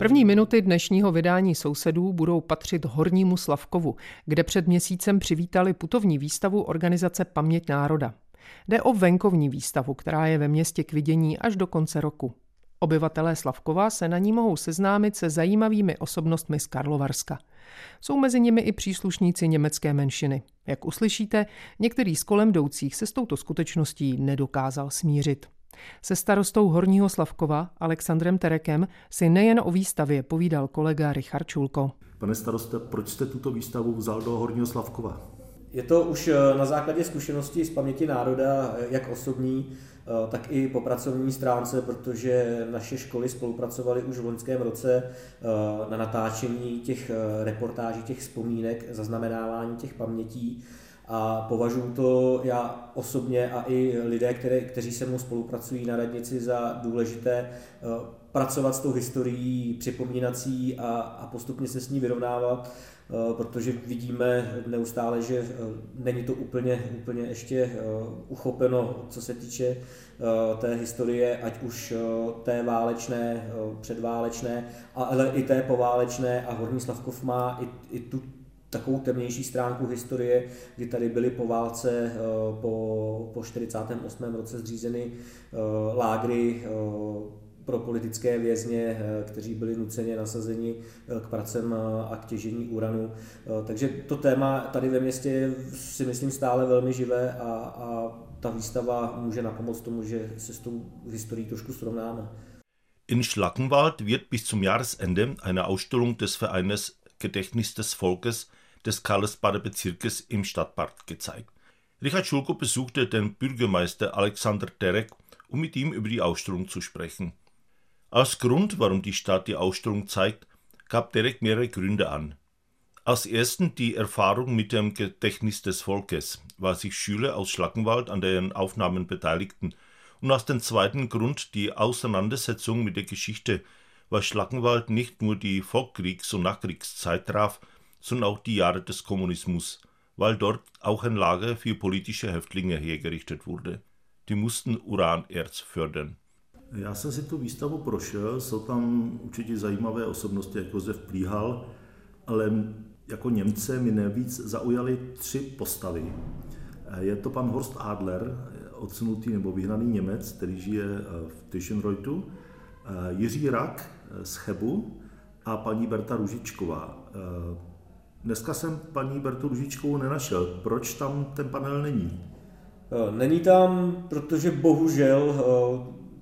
První minuty dnešního vydání sousedů budou patřit Hornímu Slavkovu, kde před měsícem přivítali putovní výstavu organizace Paměť národa. Jde o venkovní výstavu, která je ve městě k vidění až do konce roku. Obyvatelé Slavkova se na ní mohou seznámit se zajímavými osobnostmi z Karlovarska. Jsou mezi nimi i příslušníci německé menšiny. Jak uslyšíte, některý z kolem jdoucích se s touto skutečností nedokázal smířit. Se starostou Horního Slavkova Alexandrem Terekem si nejen o výstavě povídal kolega Richard Čulko. Pane staroste, proč jste tuto výstavu vzal do Horního Slavkova? Je to už eh, na základě zkušeností z paměti národa, eh, jak osobní, eh, tak i po pracovní stránce, protože naše školy spolupracovaly už v loňském roce na natáčení těch reportáží, těch vzpomínek, zaznamenávání těch pamětí a považuji to já osobně a i lidé, které, kteří se mnou spolupracují na radnici za důležité pracovat s tou historií připomínací a, a postupně se s ní vyrovnávat, Eh, protože vidíme neustále, že eh, není to úplně, úplně ještě eh, uchopeno, co se týče té historie, ať už té válečné, předválečné, ale i té poválečné a Horní Slavkov má i, i tu takovou temnější stránku historie, kdy tady byly po válce po, po 48. roce zřízeny lágry pro politické vězně, eh, kteří byli nuceně nasazeni eh, k pracem eh, a k těžení uranu. Takže to téma tady ve městě si myslím stále velmi živé a, a ta výstava může napomoct tomu, že se s tou historií trošku srovnáme. In Schlackenwald wird bis zum Jahresende eine Ausstellung des Vereines Gedächtnis des Volkes des Karlsbader Bezirkes im Stadtpark gezeigt. Richard Schulko besuchte den Bürgermeister Alexander Derek, um mit ihm über die Ausstellung zu sprechen. Als Grund, warum die Stadt die Ausstellung zeigt, gab Derek mehrere Gründe an. Als ersten die Erfahrung mit dem Gedächtnis des Volkes, weil sich Schüler aus Schlackenwald an den Aufnahmen beteiligten, und als den zweiten Grund die Auseinandersetzung mit der Geschichte, weil Schlackenwald nicht nur die Vorkriegs- und Nachkriegszeit traf, sondern auch die Jahre des Kommunismus, weil dort auch ein Lager für politische Häftlinge hergerichtet wurde. Die mussten Uranerz fördern. Já jsem si tu výstavu prošel, jsou tam určitě zajímavé osobnosti, jako Josef Plíhal, ale jako Němce mi nejvíc zaujaly tři postavy. Je to pan Horst Adler, odsunutý nebo vyhnaný Němec, který žije v Tischenreutu, Jiří Rak z Chebu a paní Berta Ružičková. Dneska jsem paní Bertu Ružičkovou nenašel. Proč tam ten panel není? Není tam, protože bohužel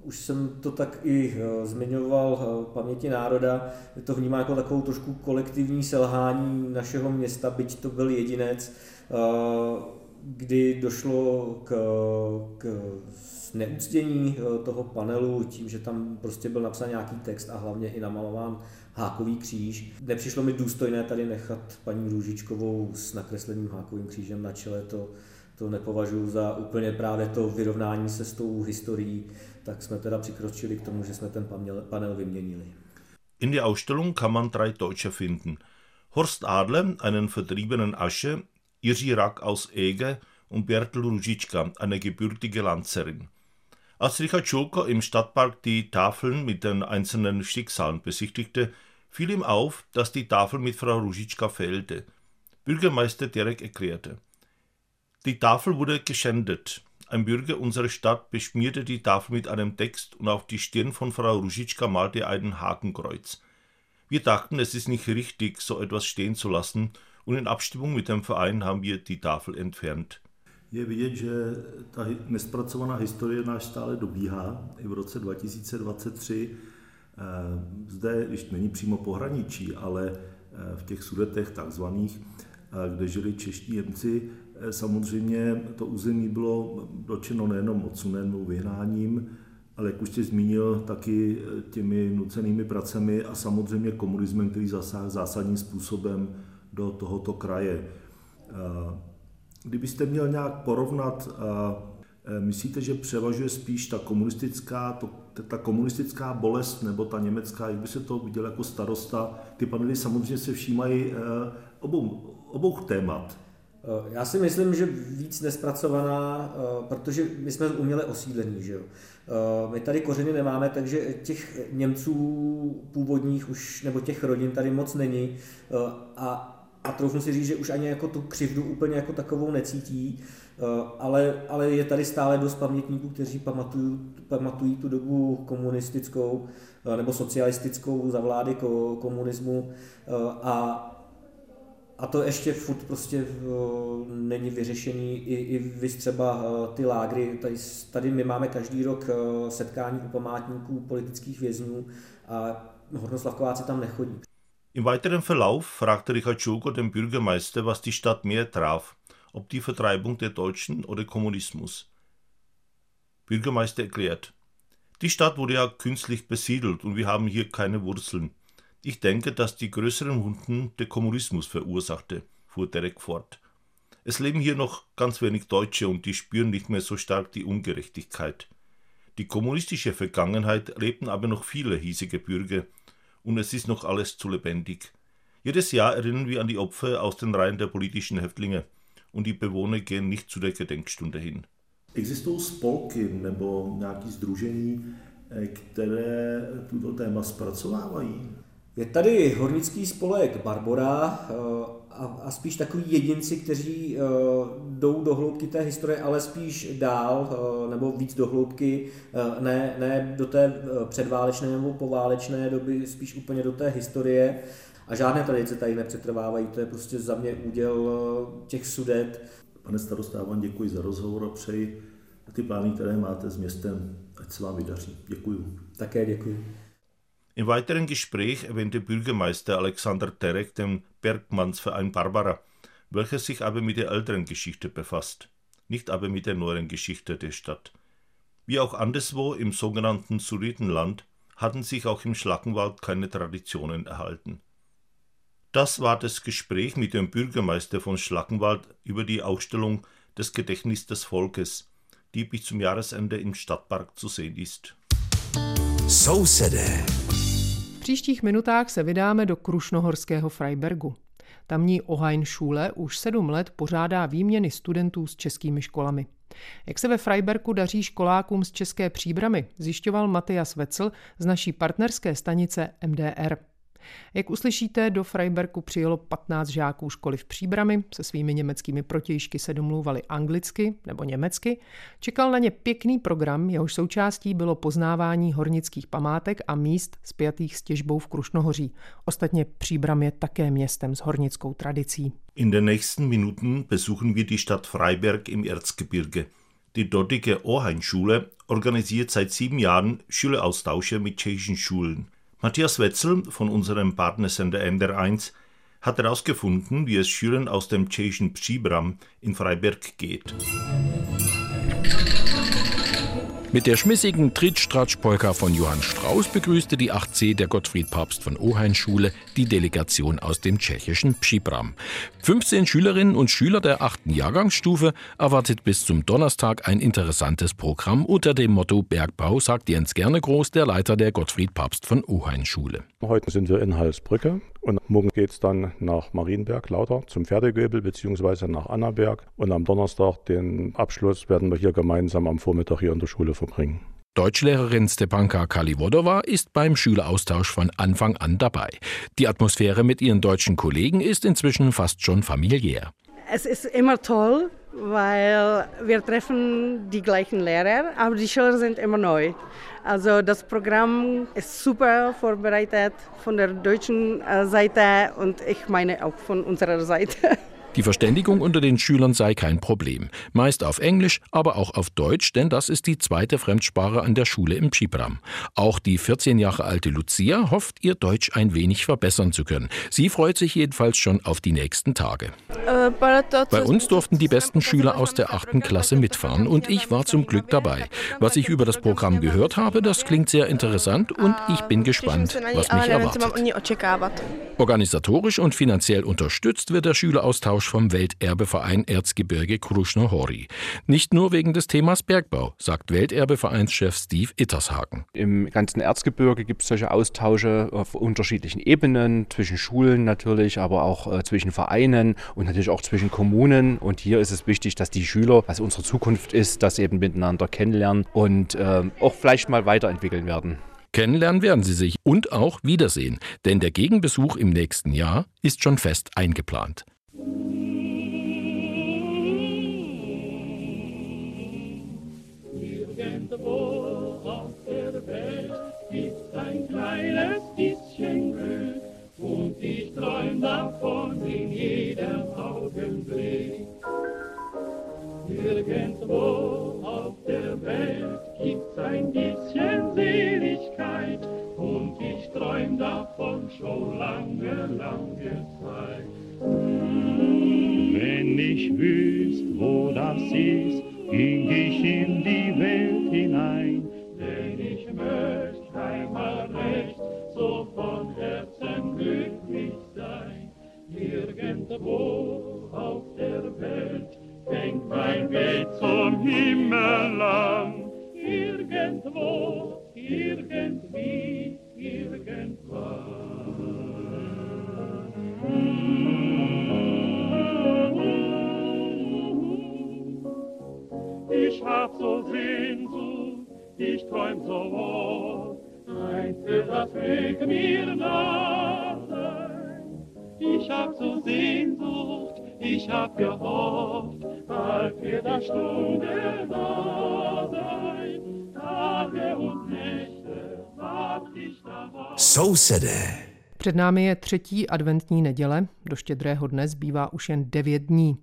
už jsem to tak i eh, zmiňoval eh, paměti národa, to vnímá jako takovou trošku kolektivní selhání našeho města, byť to byl jedinec, eh, kdy došlo k, k neúctění toho panelu tím, že tam prostě byl napsán nějaký text a hlavně i namalován hákový kříž. Nepřišlo mi důstojné tady nechat paní Růžičkovou s nakresleným hákovým křížem na čele, to, to nepovažuji za úplně právě to vyrovnání se s tou historií tak jsme teda přikročili k tomu, že jsme ten panel vyměnili. In der Ausstellung kann man drei Deutsche finden. Horst Adler, einen vertriebenen Asche, Jiří Rack aus Ege und Bertel Ruzicka, eine gebürtige Lanzerin. Als Richard Schulko im Stadtpark die Tafeln mit den einzelnen Schicksalen besichtigte, fiel ihm auf, dass die Tafel mit Frau Ruzicka fehlte. Bürgermeister Derek erklärte. Die Tafel wurde geschändet. Ein Bürger unserer Stadt beschmierte die Tafel mit einem Text und auf die Stirn von Frau Ruschitschka malte er ein Hakenkreuz. Wir dachten, es ist nicht richtig, so etwas stehen zu lassen, und in Abstimmung mit dem Verein haben wir die Tafel entfernt. Je vidět, že ta nespracovaná historie náš stále dobíhá. I v roce 2023 eh, zde, když není přímo pohraničí, ale eh, v těch sudetech takzvaných, kde žili čeští Němci. Samozřejmě to území bylo dočeno nejenom odsunem vyhnáním, ale jak už jste zmínil, taky těmi nucenými pracemi a samozřejmě komunismem, který zasáhl zásadním způsobem do tohoto kraje. Kdybyste měl nějak porovnat, myslíte, že převažuje spíš ta komunistická, to, ta komunistická bolest nebo ta německá, jak by se to viděl jako starosta? Ty panely samozřejmě se všímají obou, obou témat. Eh, já si myslím, že víc nespracovaná, eh, protože my jsme uměle osídlení, že jo. Eh, my tady kořeny nemáme, takže těch Němců původních už, nebo těch rodin tady moc není a, a troufnu si říct, že už ani jako tu křivdu úplně jako takovou necítí, ale, ale je tady stále dost pamětníků, kteří pamatují, pamatují tu dobu komunistickou nebo socialistickou za vlády komunismu a a to ještě furt prostě není vyřešený. I, i vy třeba ty lágry, tady, tady my máme každý rok setkání u památníků politických vězňů a Hornoslavkováci tam nechodí. Im weiteren Verlauf fragte Richard Schuko den Bürgermeister, was die Stadt mehr traf, ob die Vertreibung der Deutschen oder Kommunismus. Bürgermeister erklärt, die Stadt wurde ja künstlich besiedelt und wir haben hier keine Wurzeln. Ich denke, dass die größeren Wunden der Kommunismus verursachte, fuhr Derek fort. Es leben hier noch ganz wenig Deutsche und die spüren nicht mehr so stark die Ungerechtigkeit. Die kommunistische Vergangenheit lebten aber noch viele hiesige Bürger und es ist noch alles zu lebendig. Jedes Jahr erinnern wir an die Opfer aus den Reihen der politischen Häftlinge und die Bewohner gehen nicht zu der Gedenkstunde hin. Existují spolky nebo nějaké združení, eh, které tuto téma zpracovávají? Je tady hornický spolek Barbora eh, a, a spíš takový jedinci, kteří eh, jdou do hloubky té historie, ale spíš dál eh, nebo víc do hloubky, ne, ne do té předválečné nebo poválečné doby, spíš úplně do té historie. A žádné tradice tady nepřetrvávají, to je prostě za mě úděl těch sudet. Pane starosta, vám děkuji za rozhovor a přeji ty plány, které máte s městem, ať se vám vydaří. Děkuji. Také děkuji. Im weiteren Gespräch erwähnte Bürgermeister Alexander Terek den Bergmannsverein Barbara, welcher sich aber mit der älteren Geschichte befasst, nicht aber mit der neueren Geschichte der Stadt. Wie auch anderswo im sogenannten Sudetenland hatten sich auch im Schlackenwald keine Traditionen erhalten. Das war das Gespräch mit dem Bürgermeister von Schlackenwald über die Ausstellung des Gedächtnis des Volkes, die bis zum Jahresende im Stadtpark zu sehen ist. So příštích minutách se vydáme do Krušnohorského Freibergu. Tamní Ohain Schule už sedm let pořádá výměny studentů s českými školami. Jak se ve Freibergu daří školákům z České příbramy, zjišťoval Matias Vecl z naší partnerské stanice MDR. Jak uslyšíte, do Freibergu přijelo 15 žáků školy v Příbrami, se svými německými protějšky se domlouvali anglicky nebo německy. Čekal na ně pěkný program, jehož součástí bylo poznávání hornických památek a míst spjatých s těžbou v Krušnohoří. Ostatně Příbram je také městem s hornickou tradicí. In den nächsten Minuten besuchen wir die Stadt Freiberg im Erzgebirge. Die dortige Ohain-Schule organisiert seit sieben Jahren Schüleraustausche mit tschechischen Schulen. Matthias Wetzel von unserem Partnersender MDR1 hat herausgefunden, wie es Schülern aus dem tschechischen Příbram in Freiberg geht. Mit der schmissigen Trittstratschpolka von Johann Strauss begrüßte die 8c der Gottfried Papst von Ohain Schule die Delegation aus dem tschechischen Pschibram. 15 Schülerinnen und Schüler der 8. Jahrgangsstufe erwartet bis zum Donnerstag ein interessantes Programm unter dem Motto Bergbau, sagt Jens Gerne Groß, der Leiter der Gottfried Papst von Ohain Schule. Heute sind wir in Halsbrücke und morgen geht es dann nach Marienberg, lauter zum Pferdegöbel bzw. nach Annaberg. Und am Donnerstag, den Abschluss, werden wir hier gemeinsam am Vormittag hier in der Schule verbringen. Deutschlehrerin Stepanka Kaliwodowa ist beim Schüleraustausch von Anfang an dabei. Die Atmosphäre mit ihren deutschen Kollegen ist inzwischen fast schon familiär. Es ist immer toll, weil wir treffen die gleichen Lehrer, aber die Schüler sind immer neu. Also das Programm ist super vorbereitet von der deutschen äh, Seite und ich meine auch von unserer Seite. Die Verständigung unter den Schülern sei kein Problem. Meist auf Englisch, aber auch auf Deutsch, denn das ist die zweite Fremdsprache an der Schule im Pschibram. Auch die 14 Jahre alte Lucia hofft, ihr Deutsch ein wenig verbessern zu können. Sie freut sich jedenfalls schon auf die nächsten Tage. Bei uns durften die besten Schüler aus der achten Klasse mitfahren und ich war zum Glück dabei. Was ich über das Programm gehört habe, das klingt sehr interessant und ich bin gespannt, was mich erwartet. Organisatorisch und finanziell unterstützt wird der Schüleraustausch vom Welterbeverein Erzgebirge Kruschno Hori. Nicht nur wegen des Themas Bergbau, sagt Welterbevereinschef Steve Ittershagen. Im ganzen Erzgebirge gibt es solche Austausche auf unterschiedlichen Ebenen, zwischen Schulen natürlich, aber auch äh, zwischen Vereinen und natürlich auch zwischen Kommunen. Und hier ist es wichtig, dass die Schüler, was unsere Zukunft ist, das eben miteinander kennenlernen und äh, auch vielleicht mal weiterentwickeln werden. Kennenlernen werden sie sich und auch wiedersehen, denn der Gegenbesuch im nächsten Jahr ist schon fest eingeplant. Irgendwo auf der Welt ist ein kleines bisschen Glück und ich träume davon in jedem Augenblick. Irgendwo auf der Welt gibt's ein bisschen Seligkeit und ich träum davon schon lange, lange Zeit. Wüsste, wo das ist, ging ich in die Welt hinein, denn ich möchte einmal recht so Sehnsucht, ich träum so wohl, eins das Weg mir nah sein. Ich hab so Sehnsucht, ich hab gehofft, bald wird das Stunde da sein. Tage und Nächte wart ich darauf. Sousede. Před námi je třetí adventní neděle, do štědrého dne zbývá už jen devět dní.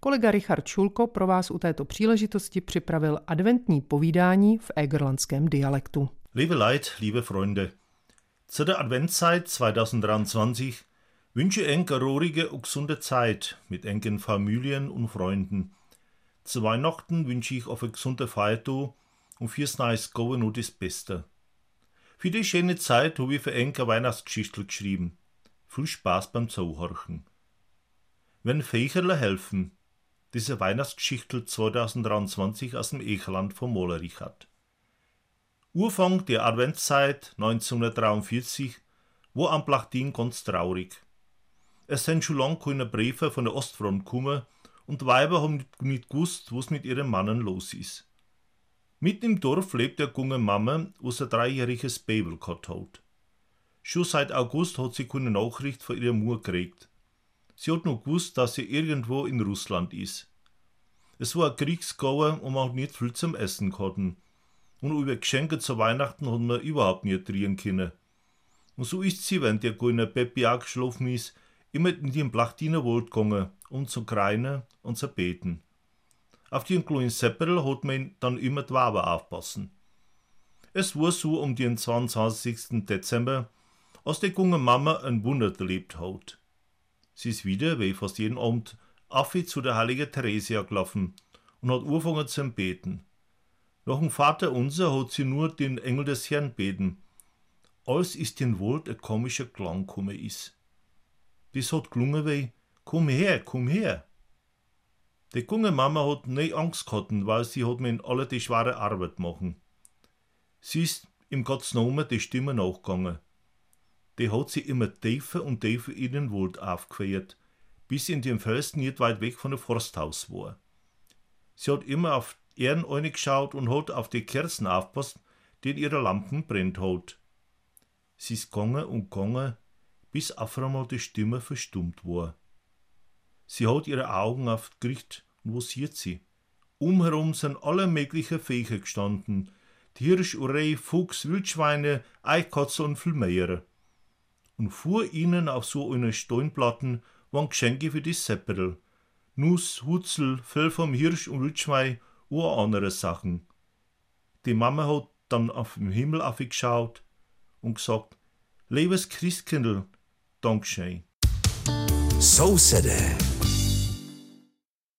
Kolega Richard Šulko pro vás u této příležitosti připravil adventní povídání v egerlandském dialektu. Liebe Leid, liebe Freunde, zu der Adventszeit 2023 wünsche enke rohrige und gesunde Zeit mit engen Familien und Freunden. Zu Weihnachten wünsche ich auf eine gesunde Feiertag und fürs Neues Go nur das Beste. Für die schöne Zeit habe ich für enke Weihnachtsgeschichte geschrieben. Viel Spaß beim Zuhorchen. Wenn Fächerle helfen, diese Weihnachtsgeschichte 2023 aus dem Echerland von Molerich hat. Urfang der Adventszeit 1943 war am Plachtin ganz traurig. Es sind schon lang keine Briefe von der Ostfront gekommen und Weiber haben nicht gewusst, was mit ihren Mannen los ist. Mitten im Dorf lebt eine junge Mama, was ein dreijähriges Baby gehabt hat. Schon seit August hat sie keine Nachricht von ihrer Mutter gekriegt. Sie hat nur gewusst, dass sie irgendwo in Russland ist. Es war ein Kriegsgauer und man hat nicht viel zum Essen gehabt. Und über Geschenke zu Weihnachten hat man überhaupt nicht reden können. Und so ist sie, wenn der goldene Peppi auch geschlafen ist, immer in den Plachtiner Wald gegangen, um zu kreinen und zu beten. Auf den kleinen Seppel hat man dann immer die Wabe aufpassen. Es war so um den 22. Dezember, als die junge Mama ein Wunder erlebt hat. Sie ist wieder, wie fast jeden Abend, Affi zu der heiligen Theresia gelaufen und hat angefangen zu beten. Nach dem Vater unser hat sie nur den Engel des Herrn beten. Alles ist den Wald ein komischer Klang gekommen ist. Das hat gelungen wie, komm her, komm her. Die junge Mama hat nie Angst gehabt, weil sie hat mir alle die schwere Arbeit machen. Sie ist im Gottes Namen die Stimme nachgegangen die hat sie immer tiefer und tiefer in den Wald aufgequert, bis sie in dem Felsen nicht weit weg von dem Forsthaus war. Sie hat immer auf Ehren geschaut und hat auf die Kerzen aufpasst, die in ihrer Lampen brennt hat. Sie ist gegangen und gegangen, bis auf einmal die Stimme verstummt war. Sie hat ihre Augen auf Gericht und wo sieht sie? Umherum sind alle möglichen Viecher gestanden. Hirsch, Urei, Fuchs, Wildschweine, Eichkatze und viel mehr und vor ihnen auf so einer Steinplatten waren Geschenke für die Sepperl, Nuss, Hutzel, Fell vom Hirsch und Wildschwein und andere Sachen. Die Mama hat dann auf den Himmel aufgeschaut und gesagt, liebes Christkindl, Dankeschön. So City.